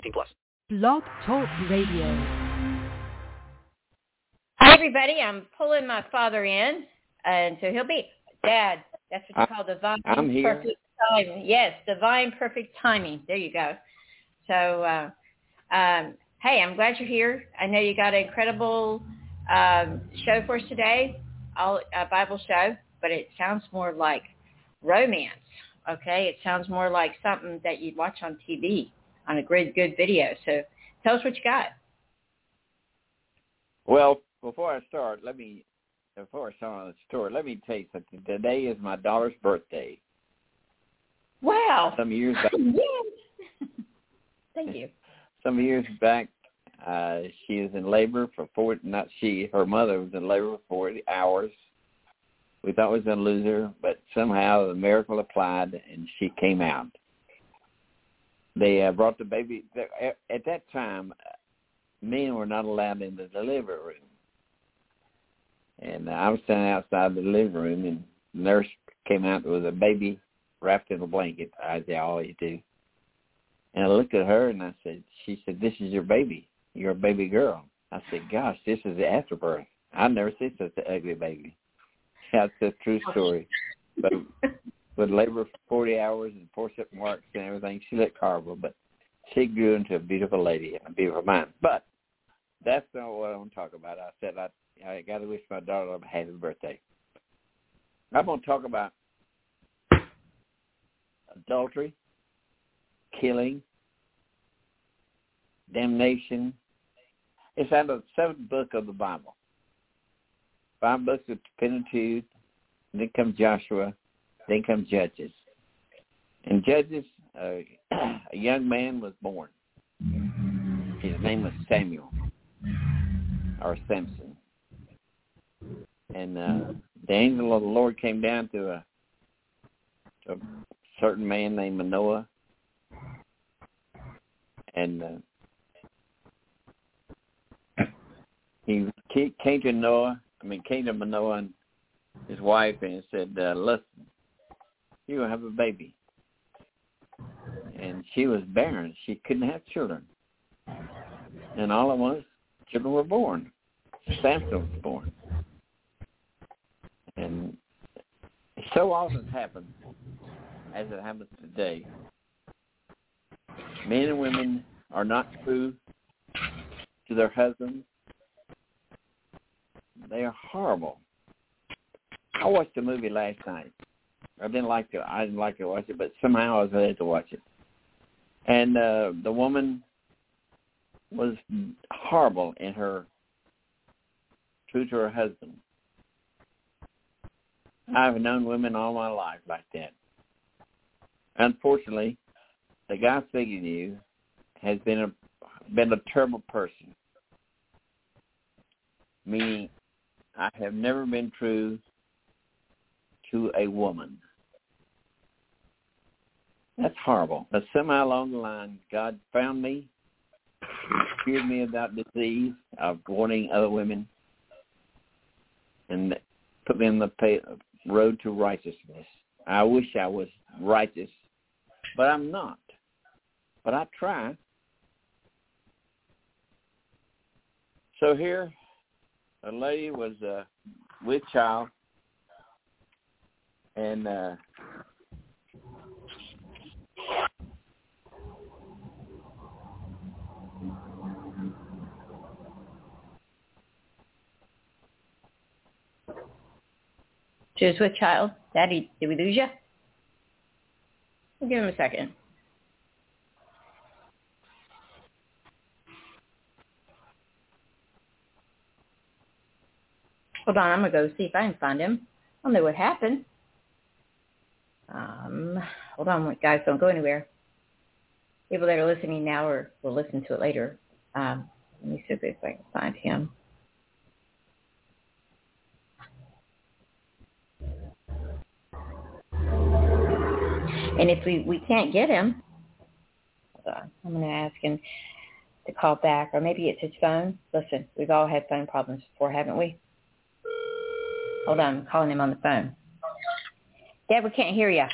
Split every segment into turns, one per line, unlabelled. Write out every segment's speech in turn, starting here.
18 plus.
Blog Talk Radio.
Hi, everybody. I'm pulling my father in, and so he'll be Dad. That's what you call divine
I'm here.
perfect timing. Yes, divine perfect timing. There you go. So, uh, um, hey, I'm glad you're here. I know you got an incredible um, show for us today, all a Bible show, but it sounds more like romance. Okay, it sounds more like something that you'd watch on TV on a great good video. So, tell us what you got.
Well, before I start, let me before I start on the story, let me tell you something. Today is my daughter's birthday.
Wow.
Some years back,
Yes. Thank you.
some years back, uh, she was in labor for four. Not she, her mother was in labor for forty hours. We thought we was gonna lose her, but somehow the miracle applied and she came out. They uh, brought the baby. At at that time, uh, men were not allowed in the delivery room. And uh, I was standing outside the living room, and the nurse came out with a baby wrapped in a blanket. Did all you do. And I looked at her, and I said, she said, this is your baby. You're a baby girl. I said, gosh, this is the afterbirth. I've never seen such an ugly baby. That's a true story. But with labor for 40 hours and forceps marks and everything, she looked horrible, but she grew into a beautiful lady and a beautiful mind. But that's not what I want to talk about. I said I I got to wish my daughter a happy birthday. I'm going to talk about adultery, killing, damnation. It's out of the seventh book of the Bible. Five books of Pentateuch, then comes Joshua, then comes Judges. In Judges, uh, a young man was born. His name was Samuel or Samson and uh, the angel of the Lord came down to a, to a certain man named Manoah, and uh, he came to Noah. I mean, came to Manoah and his wife, and said, uh, "Listen, you have a baby." And she was barren; she couldn't have children. And all at once, children were born. Samson was born. And so often happens, as it happens today, men and women are not true to their husbands. They are horrible. I watched a movie last night. I didn't like to. I didn't like to watch it, but somehow I was able to watch it. And uh, the woman was horrible in her true to her husband. I've known women all my life like that. Unfortunately, the guy speaking to you has been a been a terrible person. Meaning, I have never been true to a woman. That's horrible. But somehow along the line, God found me, cured me of that disease of wanting other women, and put me on the pay, road to righteousness. I wish I was righteous, but I'm not. But I try. So here, a lady was uh, with child, and uh,
She was with child. Daddy, did we lose you? Give him a second. Hold on, I'm gonna go see if I can find him. I don't know what happened. Um, hold on, guys, don't go anywhere. people that are listening now or will listen to it later. Um, let me see if I can find him. And if we, we can't get him, hold on, I'm going to ask him to call back, or maybe it's his phone. Listen, we've all had phone problems before, haven't we? Hold on, I'm calling him on the phone. Dad, we can't hear you.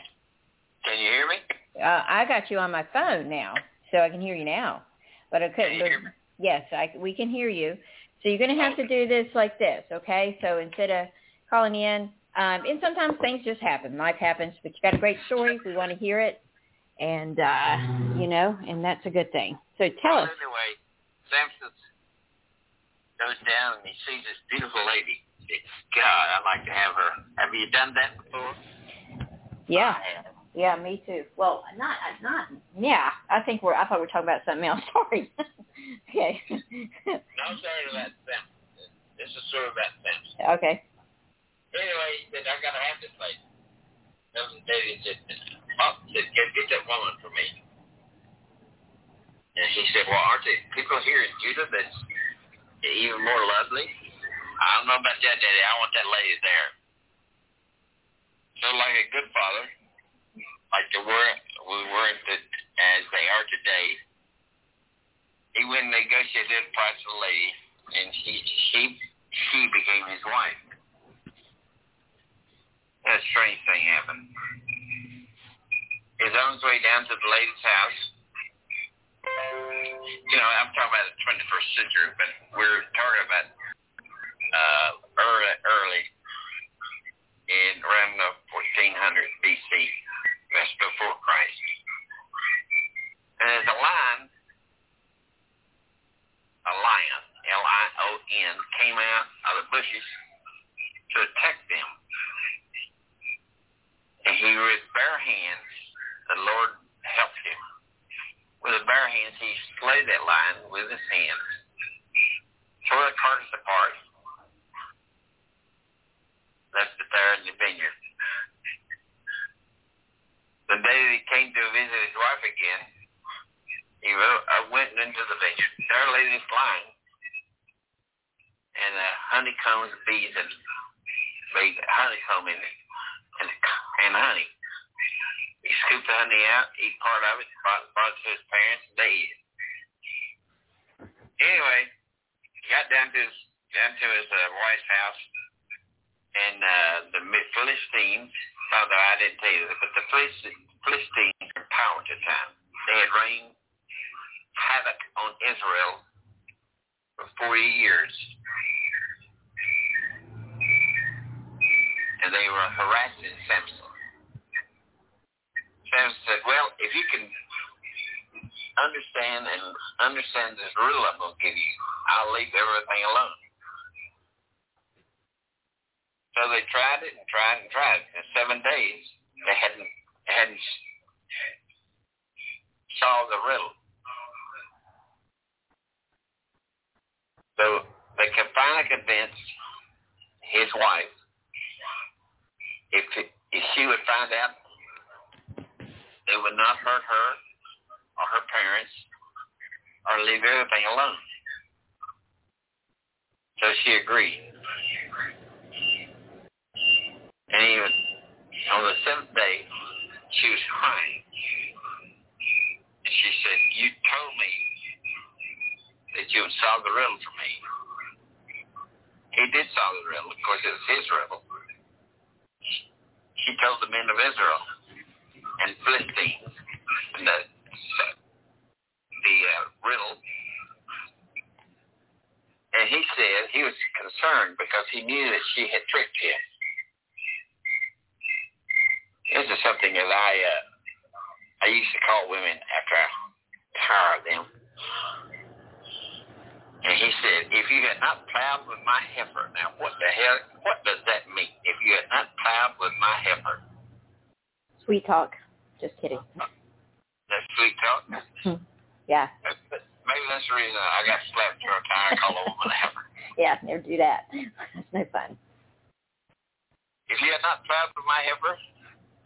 Can you hear me?
Uh, I got you on my phone now, so I can hear you now. But I couldn't.
Can you hear me?
Yes, I, we can hear you. So you're going to have to do this like this, okay? So instead of calling in, um, and sometimes things just happen. Life happens, but you got a great story. We want to hear it, and uh, you know, and that's a good thing. So tell us.
Anyway, Samson goes down and he sees this beautiful lady. It's, God, I'd like to have her. Have you done that before?
Yeah, yeah, me too. Well, not, not. Yeah, I think we're. I thought we were talking about something else. Sorry. okay.
No, sorry about Samson. This is sort of about Samson.
okay.
Anyway, he said, I got to have this lady. Samson David said, oh, he said, get, get that woman for me. And he said, well, aren't there people here in Judah that's even more lovely? I don't know about that, Daddy. I want that lady there. So like a good father, like the were, we weren't the, as they are today, he went and negotiated a price for the lady, and she, she, she became his wife. A strange thing happened. He's on his way down to the lady's house. You know, I'm talking about the 21st century, but we're talking about uh, early, early in around the 1400 BC. That's before Christ. And there's a lion, a lion, L-I-O-N, came out of the bushes to attack them. And he with bare hands, the Lord helped him. With his bare hands, he slayed that lion with his hands, tore the carcass apart, left it there in the vineyard. The day that he came to visit his wife again, he wrote, I went into the There lay. And uh, honeycombs, bees, and made honeycomb in it. And, and honey. He scooped the honey out, ate part of it, brought, brought it to his parents, and they ate it. Anyway, he got down to his, down to his uh, wife's house, and uh, the Philistines, although I didn't tell you but the Philistines, Philistines were in power at the time. They had reigned havoc on Israel for 40 years. And they were harassing Samson. Samson said, well, if you can understand and understand this rule I'm going to give you, I'll leave everything alone. So they tried it and tried and tried. In seven days, they hadn't hadn't solved the riddle. So they could finally convince his wife if if she would find out, it would not hurt her or her parents or leave everything alone. So she agreed. And even on the seventh day, she was crying. And she said, you told me that you would solve the riddle for me. He did solve the riddle. Of course, it was his riddle. She told the men of Israel and Philistines the, the uh, riddle. And he said he was concerned because he knew that she had tricked him. This is something that I uh, I used to call women after I tired of them. And he said, if you had not plowed with my heifer, now what the hell, what does that mean? If you had not plowed with my heifer,
Sweet talk. Just kidding.
that's sweet talk. Hmm.
yeah.
Maybe that's the reason I got slapped for a tire call a woman a heifer.
Yeah, never do that. That's no fun.
If you had not plowed with my heifer,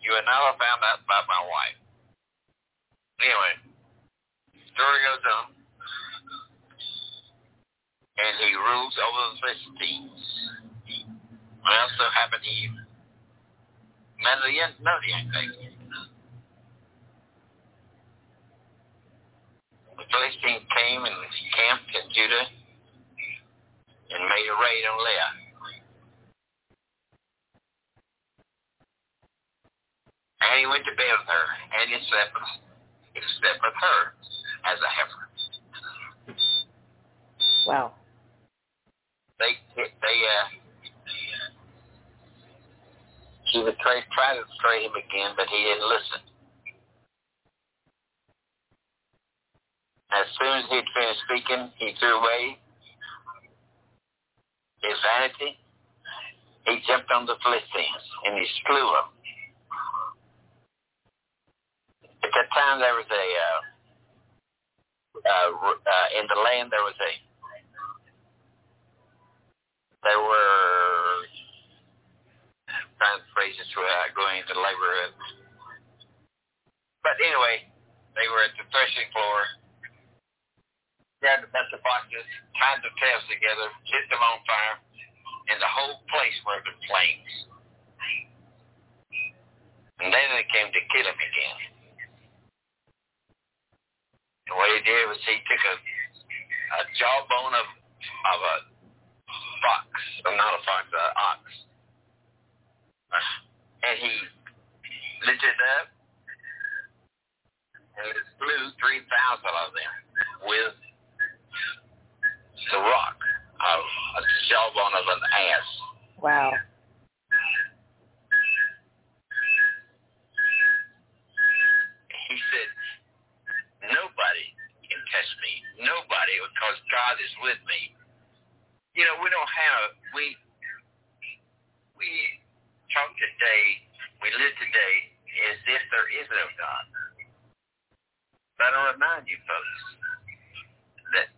you would not have found out about my wife. Anyway, story goes on. And he rules over the Philistines. Well, so happened he met a young, another young lady. The Philistines came and camped in Judah and made a raid on Lehi. And he went to bed with her, and he slept with, he slept with her as a heifer.
Wow.
They, they, uh, she would try, try to betray him again, but he didn't listen. As soon as he'd finished speaking, he threw away his vanity. He jumped on the Philistines and he slew them. At that time, there was a uh, uh, uh, in the land there was a there were trying to phrase this without going into labor. But anyway, they were at the threshing floor, grabbed a bunch of boxes, tied the tails together, lit them on fire, and the whole place were in flames. And then they came to kill him again. And what he did was he took a, a jawbone of, of a fox, or not a fox, an ox, and he lifted it up and he slew 3,000 of them with the rock of a jawbone of an ass.
Wow.
He said, nobody can touch me. Nobody, because God is with me. You know, we don't have, we, we talk today, we live today as if there is no God. But I remind you folks that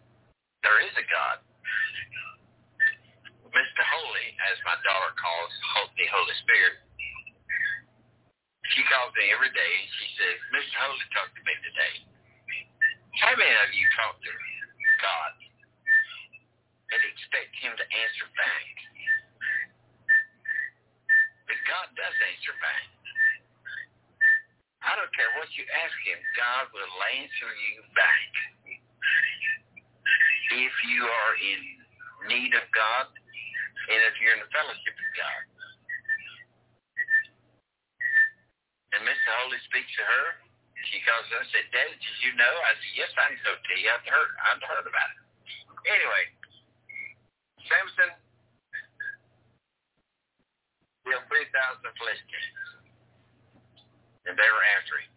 there is a God. Mr. Holy, as my daughter calls the Holy Spirit, she calls me every day and she says, Mr. Holy, talk to me today. How many of you talk to God expect him to answer back? But God does answer back. I don't care what you ask him, God will answer you back. If you are in need of God, and if you're in the fellowship of God. And Mr. Holy speaks to her. She calls her and said, Daddy, did you know? I said, yes, I know, T. I've heard, I've heard about it. Anyway, Samson killed 3,000 Philistines. And they were after him.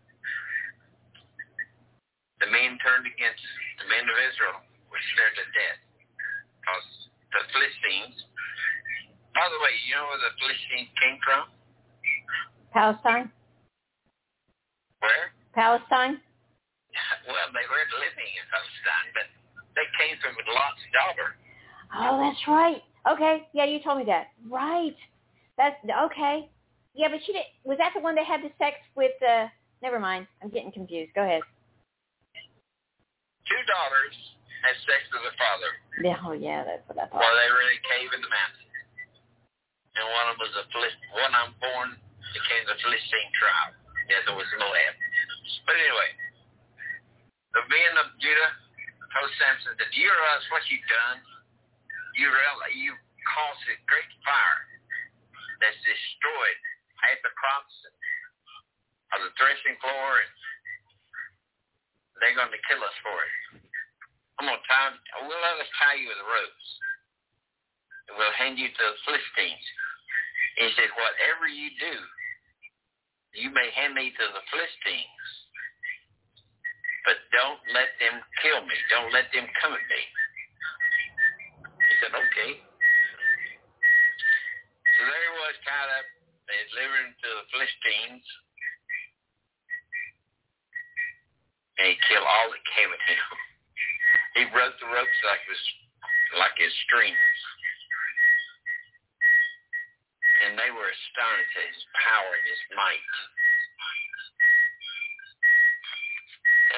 The men turned against the men of Israel, were scared to death. Because the Philistines, by the way, you know where the Philistines came from?
Palestine?
Where?
Palestine?
Well, they weren't living in Palestine, but they came from Lot's daughter.
Oh, that's right. Okay. Yeah, you told me that. Right. That's okay. Yeah, but she did. Was that the one that had the sex with? uh Never mind. I'm getting confused. Go ahead.
Two daughters had sex with their father
Yeah. Oh, yeah. That's what I
while
thought.
they were in a cave in the mountain. And one of them was a Philistine. One of them born became the Philistine tribe. The other was Moab. But anyway, the men of Judah told Samson that you realize what you've done? You realize you caused a great fire that's destroyed half the crops of the threshing floor and they're going to kill us for it. I'm going to tie, we'll let us tie you with ropes. And we'll hand you to the Philistines. He said, whatever you do, you may hand me to the Philistines, but don't let them kill me. Don't let them come at me. Said, okay. So there he was tied up. They delivered to the Philistines. And he killed all that came at him. He broke the ropes like his like his strings. And they were astonished at his power and his might.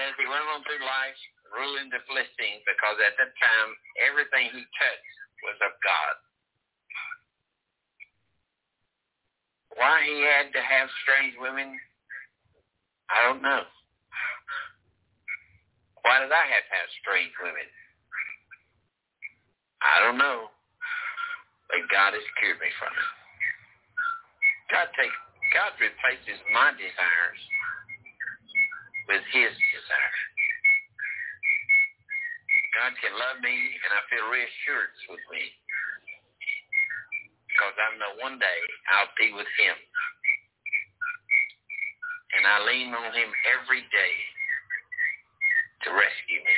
as he went on through life, ruling the Philistines, because at that time everything he touched was of God. Why he had to have strange women, I don't know. Why did I have to have strange women? I don't know. But God has cured me from it. God take God replaces my desires with his desire. God can love me and I feel reassurance with me. Because I know one day I'll be with him. And I lean on him every day to rescue me.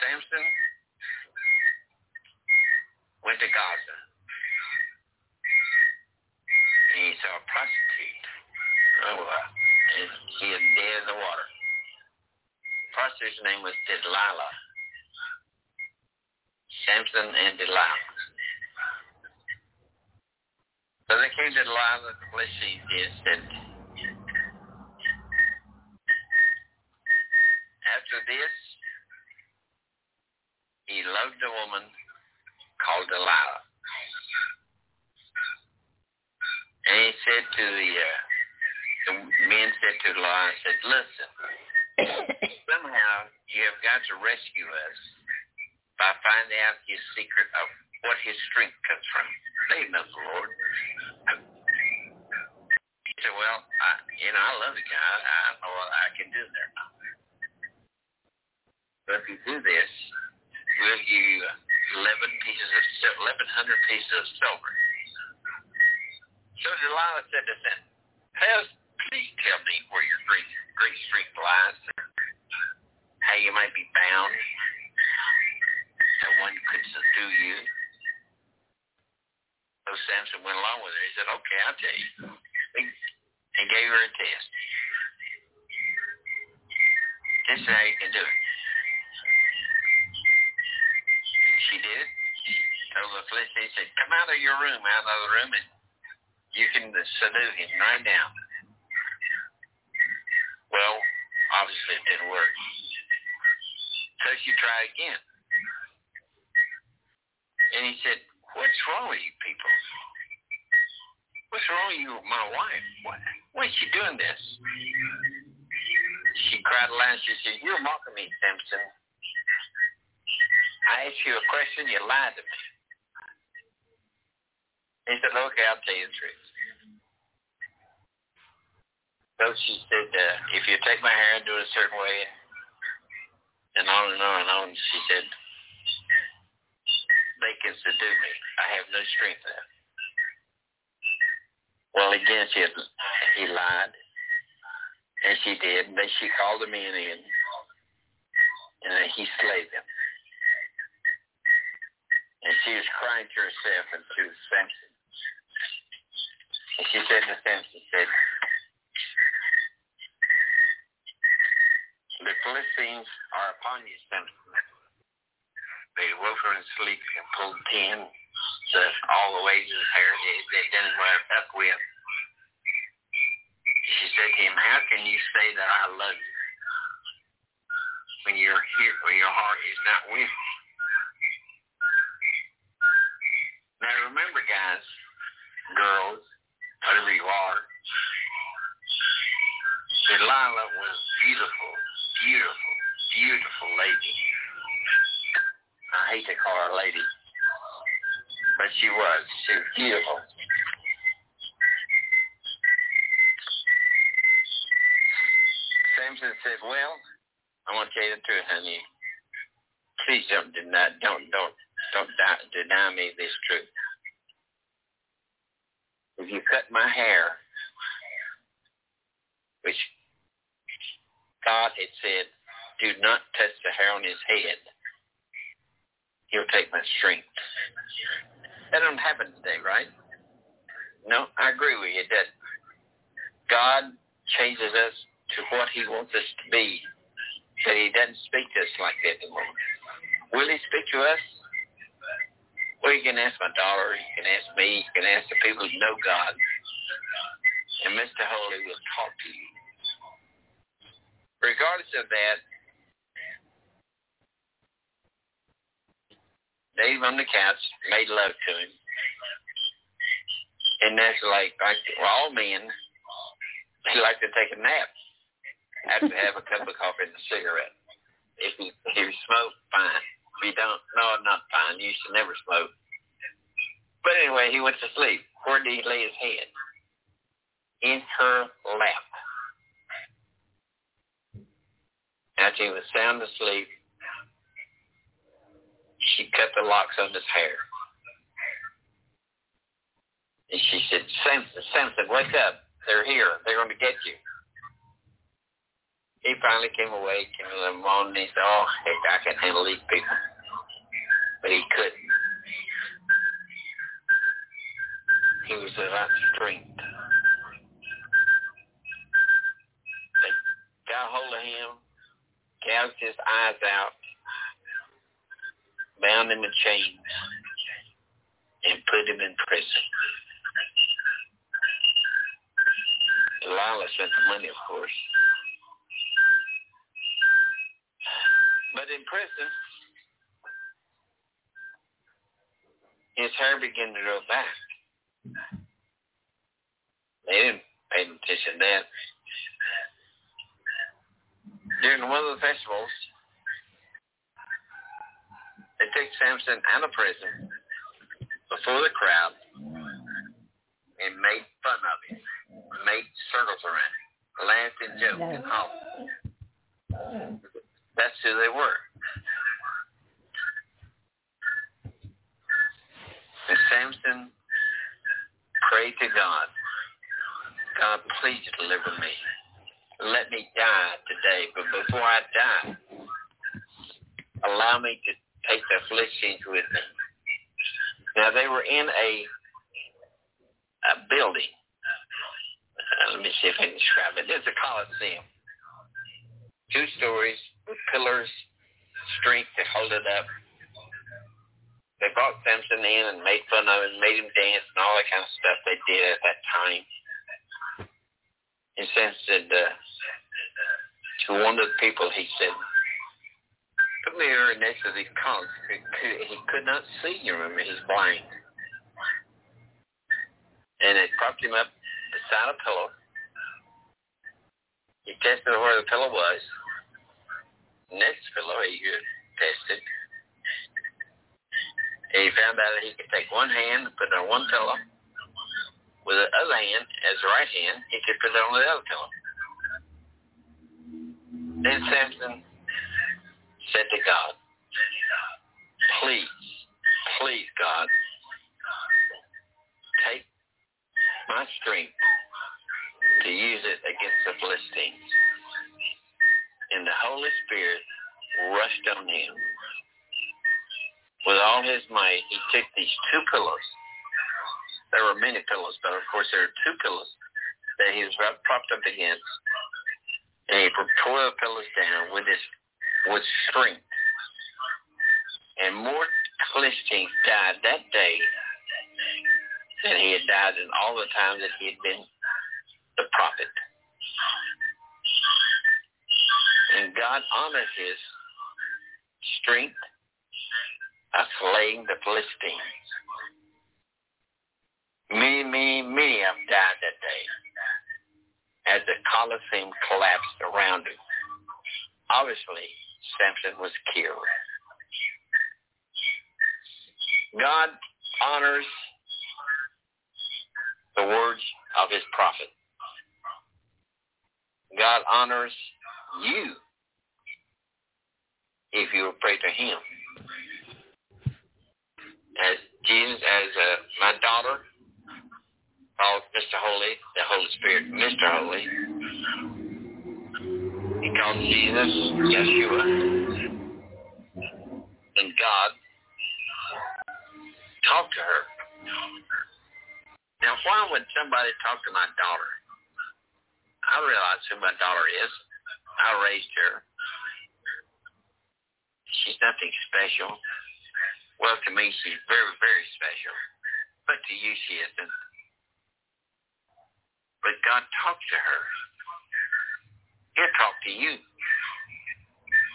Samson went to Gaza. And he saw a prostitute. Oh, and he is dead in the water. Prostitute's name was Delilah. Samson and Delilah. So they came to Delilah, the Philistines did, said, after this, he loved a woman called Delilah. And he said to the, uh, the men said to Delilah, said, listen, somehow you have got to rescue us by finding out his secret of what his strength comes from. They know the Lord. He said, well, I, you know, I love the guy. I don't know what I can do there now. But if you do this, we'll give you 11 pieces of sil- 1100 pieces of silver. So Delilah said to them, Please, please tell me where your great, great strength lies, how you might be bound, that one could subdue you. So Samson went along with her. He said, okay, I'll tell you. He her. This is how you can do it. She did it. Told the Philistine, said, come out of your room, out of the room, and you can subdue him right now. Well, obviously it didn't work. So she tried again. And he said, what's wrong with you people? What's wrong with you, my wife? Why, why is she doing this? She cried aloud. She said, you're mocking me, Samson. I asked you a question, you lied to me. He said, okay, I'll tell you the truth. So she said, uh, if you take my hair and do it a certain way, and on and on and on, she said, they can subdue me. I have no strength left. Well, again, she had, he lied, and she did. And then she called the men in, and then he slayed them. And she was crying to herself and to Samson. And she said to Samson, said, the Philistines are upon you, Samson. They woke her in sleep and pulled ten, the, all the wages of hair they, didn't wear up with. She said to him, how can you say that I love you when your when your heart is not with me? Now remember, guys, girls, whatever you are, Delilah was beautiful, beautiful, beautiful lady. I hate to call her a lady, but she was. She was beautiful. Samson said, "Well, I want to tell you the truth, honey. Please don't deny, don't, don't, don't deny me this truth. If you cut my hair, which God had said, do not touch the hair on his head, he'll take my strength. That don't happen today, right? No, I agree with you that God changes us to what he wants us to be, but he doesn't speak to us like that anymore. Will he speak to us? Well, you can ask my daughter, you can ask me, you can ask the people who know God, and Mr. Holy will talk to you. regardless of that, Dave on the couch made love to him. And that's like, like all men, they like to take a nap after have a cup of coffee and a cigarette. If you, if you smoke, fine. If you don't, no, not fine. You should never smoke. But anyway, he went to sleep. Where did he lay his head? In her lap. After he was sound asleep, she cut the locks on his hair. And she said, Samson, Samson, wake up. They're here. They're going to get you. He finally came awake and the morning he said, oh, I can handle these people. But he couldn't. He was without strength. They got hold of him, gouged his eyes out, bound him in chains, and put him in prison. Delilah sent the money, of course. But in prison, his hair began to grow back. They didn't pay attention to that. During one of the festivals, took Samson out of prison before the crowd and made fun of him, made circles around him, laughed and joked and hollered. That's who they were. And Samson prayed to God, God, please deliver me. Let me die today. But before I die, allow me to take the Philistines with me. Now they were in a a building. Uh, let me see if I can describe it. There's a coliseum. Two stories with pillars, strength to hold it up. They brought Samson in and made fun of him, made him dance and all that kind of stuff they did at that time. And Samson said uh, to one of the people, he said, put me next to these columns. He could, he could not see, you remember, he's blind. And they propped him up beside a pillow. He tested where the pillow was. Next pillow he tested. And he found out that he could take one hand and put it on one pillow. With the other hand, as the right hand, he could put it on the other pillow. Then Samson said to God, please, please, God, take my strength to use it against the Philistines. And the Holy Spirit rushed on him. With all his might, he took these two pillows. There were many pillows, but of course there were two pillows that he was propped up against. And he tore the pillows down with his with strength. And more Philistines died that day than he had died in all the time that he had been the prophet. And God honored his strength of slaying the Philistines. Many, many, many have died that day as the Colosseum collapsed around him. Obviously, Samson was killed. God honors the words of his prophet. God honors you if you pray to him. As Jesus, as uh, my daughter called Mr. Holy, the Holy Spirit, Mr. Holy, called Jesus Yeshua. And God talked to her. Now, why would somebody talk to my daughter? I realize who my daughter is. I raised her. She's nothing special. Well, to me, she's very, very special. But to you, she isn't. But God talks to her. He'll talk to you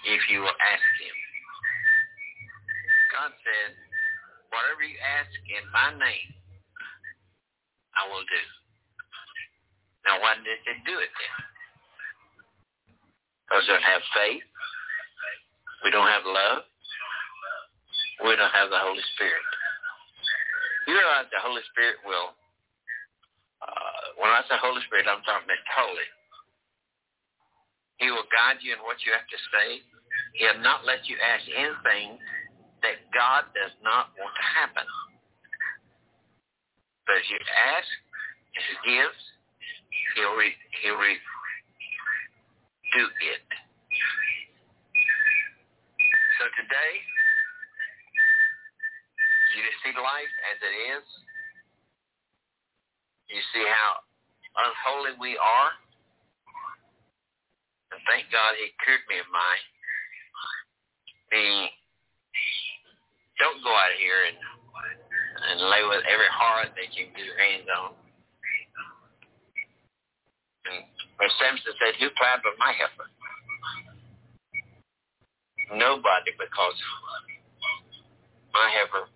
if you will ask him. God said, whatever you ask in my name, I will do. Now, why did they do it then? Because we don't have faith. We don't have love. We don't have the Holy Spirit. You realize the Holy Spirit will, uh, when I say Holy Spirit, I'm talking about holy. He will guide you in what you have to say. He'll not let you ask anything that God does not want to happen. But as you ask, as he gives, he'll re, he'll re, do it. So today, you just see life as it is. You see how unholy we are. Thank God he cured me of mine. He don't go out here and and lay with every heart that you can get your hands on. And where Samson said, Who plowed but my heifer? Nobody because my heifer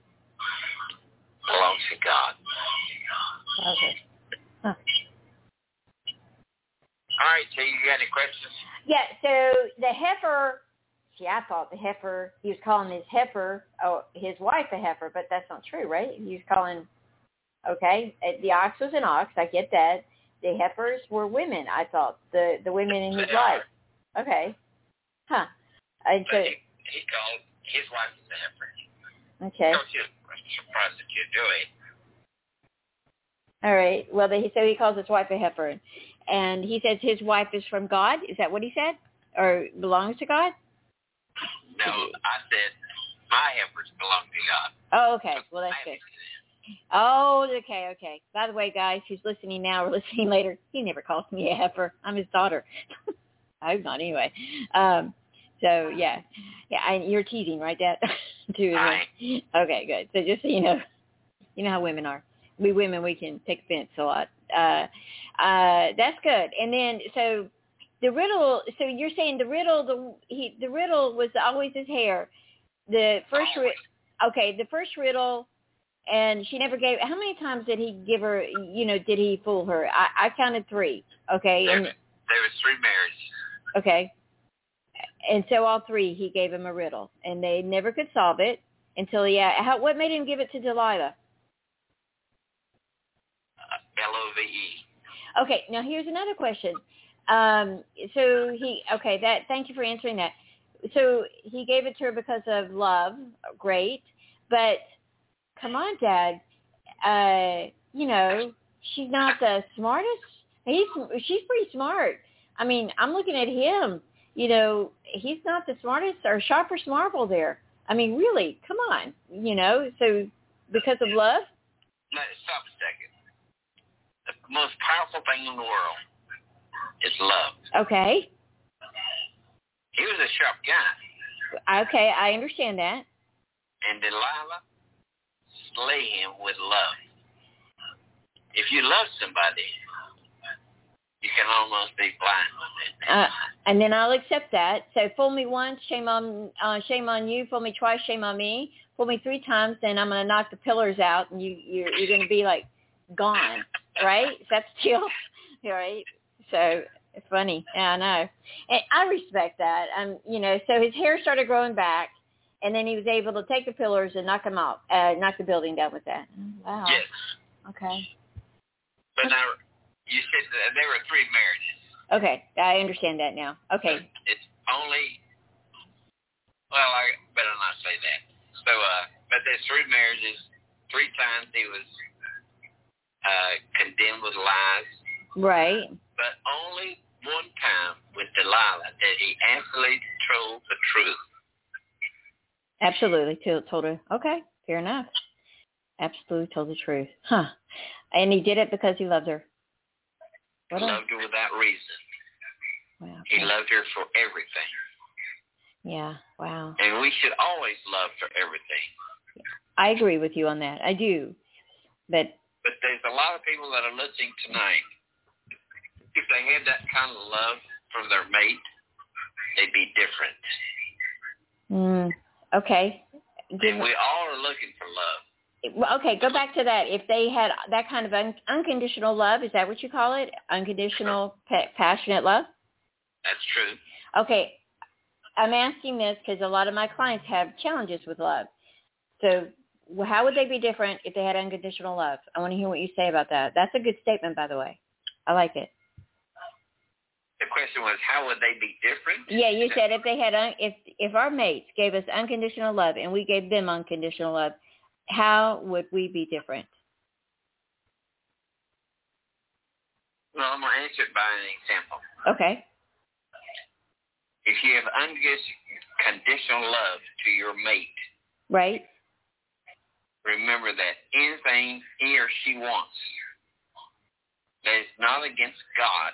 belongs to God.
Okay. Huh.
All right, so you got any questions?
Yeah, so the heifer, see, I thought the heifer, he was calling his heifer, oh, his wife a heifer, but that's not true, right? He was calling, okay, uh, the ox was an ox, I get that. The heifers were women, I thought, the the women in his life. Okay. Huh. And so,
he, he called his wife a heifer.
okay.
Don't you? Surprised that you do it.
All right. Well, they, so he calls his wife a heifer. And he says his wife is from God. Is that what he said? Or belongs to God?
No, I said my heifers belong to God.
Oh, okay. Well, that's good. Oh, okay, okay. By the way, guys who's listening now or listening later, he never calls me a heifer. I'm his daughter. I hope not anyway. Um, so yeah, yeah. I, you're teasing, right, Dad? Too. isn't
I-
it? Okay, good. So just so you know, you know how women are. We women, we can take offense a lot. Uh, uh, that's good. And then so the riddle. So you're saying the riddle, the he, the riddle was always his hair. The first, ri- okay, the first riddle and she never gave how many times did he give her you know did he fool her i i counted three okay
There,
and
there was three marriages.
okay and so all three he gave him a riddle and they never could solve it until he how what made him give it to delilah
L-O-V-E.
okay now here's another question. Um so he okay that thank you for answering that. So he gave it to her because of love great but come on dad uh you know she's not the smartest. He's she's pretty smart. I mean i'm looking at him you know he's not the smartest or sharpest marble there. I mean really come on you know so because of love?
No, stop a second. The most powerful thing in the world is love.
okay
He was a sharp guy,
okay i understand that
and Delilah slay him with love. If you love somebody, you can almost be blind with it.
Uh, and then I'll accept that. So fool me once, shame on uh, shame on you. Fool me twice, shame on me. Fool me three times, then I'm gonna knock the pillars out, and you you're, you're gonna be like gone, right? Is that the deal? All right. So it's funny. Yeah, I know. And I respect that. Um, you know, so his hair started growing back, and then he was able to take the pillars and knock them out, uh, knock the building down with that. Wow.
Yes.
Okay.
But now, you said that there were three marriages.
Okay. I understand that now. Okay.
It's only, well, I better not say that. So, uh, but there's three marriages. Three times he was uh, condemned with lies.
Right.
But only one time with Delilah did he absolutely told the truth.
Absolutely. Told, told her, okay, fair enough. Absolutely told the truth. Huh. And he did it because he loved her.
He
What
loved her without reason.
wow.
He loved her for everything.
Yeah, wow.
And we should always love for everything.
I agree with you on that. I do. But,
But there's a lot of people that are listening tonight. If they had that kind of love from their mate, they'd be different?
Mm, okay. Give,
And we all are looking for love.
well, okay, go back to that. If they had that kind of un- unconditional love, is that what you call it? Unconditional, pa- passionate love?
That's true.
Okay, I'm asking this because a lot of my clients have challenges with love. So how would they be different if they had unconditional love? I want to hear what you say about that. That's a good statement, by the way. I like it.
The question was, how would they be different?
Yeah, you said if they had un- if if our mates gave us unconditional love and we gave them unconditional love, how would we be different?
Well, I'm going to answer it by an example.
Okay.
If you have unconditional love to your mate,
Right?
Remember that anything he or she wants that is not against God,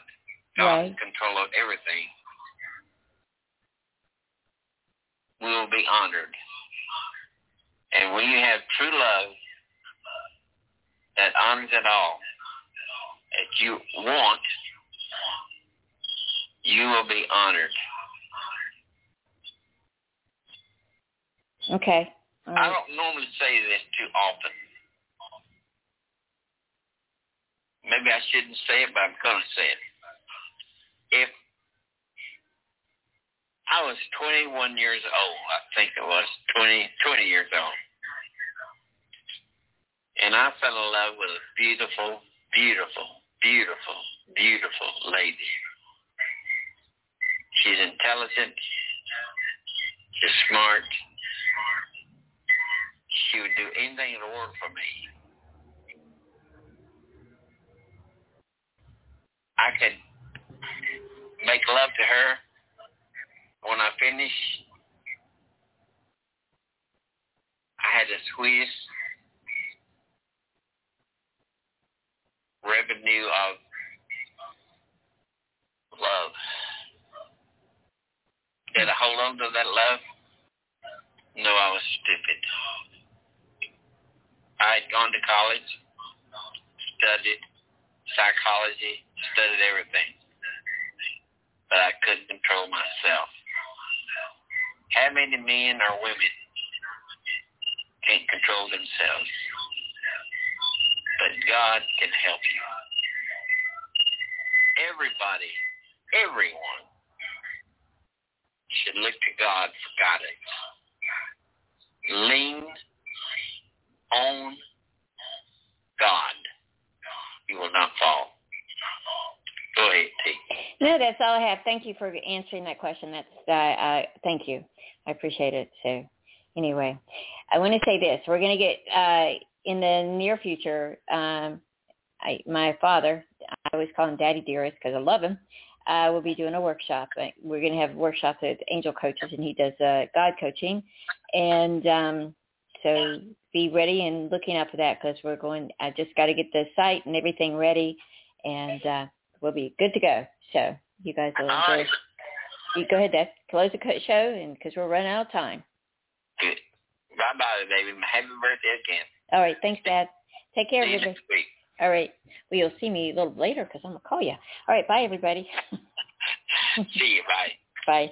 God
Right.
control of everything, will be honored. And when you have true love that honors it all that you want, you will be honored.
Okay.
I don't normally say this too often. Maybe I shouldn't say it, but I'm going to say it. If I was 21 years old, I think it was 20, 20 years old, and I fell in love with a beautiful, beautiful, beautiful, beautiful lady. She's intelligent. She's smart. She would do anything in the world for me. I could make love to her. When I finish, I had the sweetest revenue of love. Did I hold on to that love? No, I was stupid. I had gone to college, studied psychology, studied everything, but I couldn't control myself. How many men or women can't control themselves? But God can help you. Everybody, everyone should look to God for guidance. Lean on God. You will not fall. Go ahead, T.
No, that's all I have. Thank you for answering that question. That's uh, uh, thank you. I appreciate it. So, anyway, I want to say this: we're going to get uh, in the near future. Um, I, my father, I always call him Daddy Dearest because I love him. Uh, we'll be doing a workshop. We're going to have workshops with angel coaches, and he does uh, God coaching. And um, so, be ready and looking out for that because we're going. I just got to get the site and everything ready, and uh, we'll be good to go. So you guys will enjoy.
right.
You go ahead, Dad. Close the show, and because we're running out of time.
Good. Bye-bye, baby. Happy birthday again.
All right, thanks, Dad. Take care,
See
everybody. All right. Well, you'll see me a little later because I'm gonna call you. All right, bye, everybody.
See you. Bye.
bye.